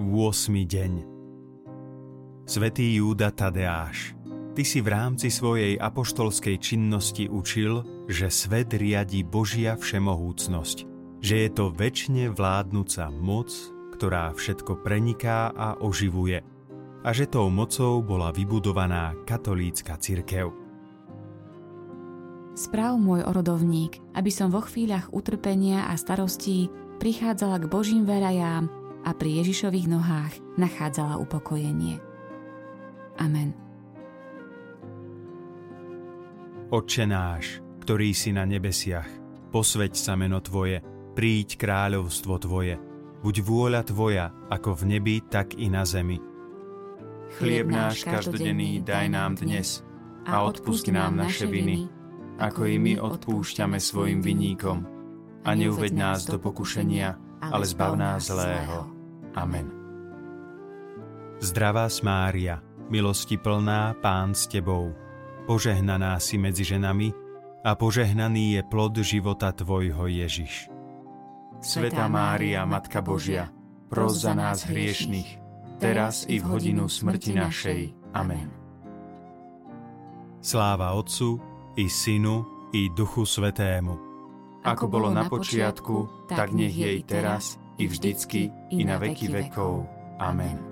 deň Svetý Júda Tadeáš, ty si v rámci svojej apoštolskej činnosti učil, že svet riadi Božia všemohúcnosť, že je to väčšine vládnúca moc, ktorá všetko preniká a oživuje a že tou mocou bola vybudovaná katolícka cirkev. Správ môj orodovník, aby som vo chvíľach utrpenia a starostí prichádzala k Božím verajám a pri Ježišových nohách nachádzala upokojenie. Amen. Otče náš, ktorý si na nebesiach, posveď sa meno Tvoje, príď kráľovstvo Tvoje, buď vôľa Tvoja, ako v nebi, tak i na zemi. Chlieb náš každodenný daj nám dnes a odpust nám naše viny, ako i my odpúšťame svojim viníkom. A neuved nás do pokušenia, ale zbav nás zlého. Amen. Zdravá Mária, milosti plná, Pán s Tebou, požehnaná si medzi ženami a požehnaný je plod života Tvojho Ježiš. Sveta Mária, Matka Božia, pros za nás hriešných, teraz i v hodinu smrti našej. Amen. Sláva Otcu i Synu i Duchu Svetému. Ako bolo na počiatku, tak nech jej teraz i vždycky i na veky vekov. Amen.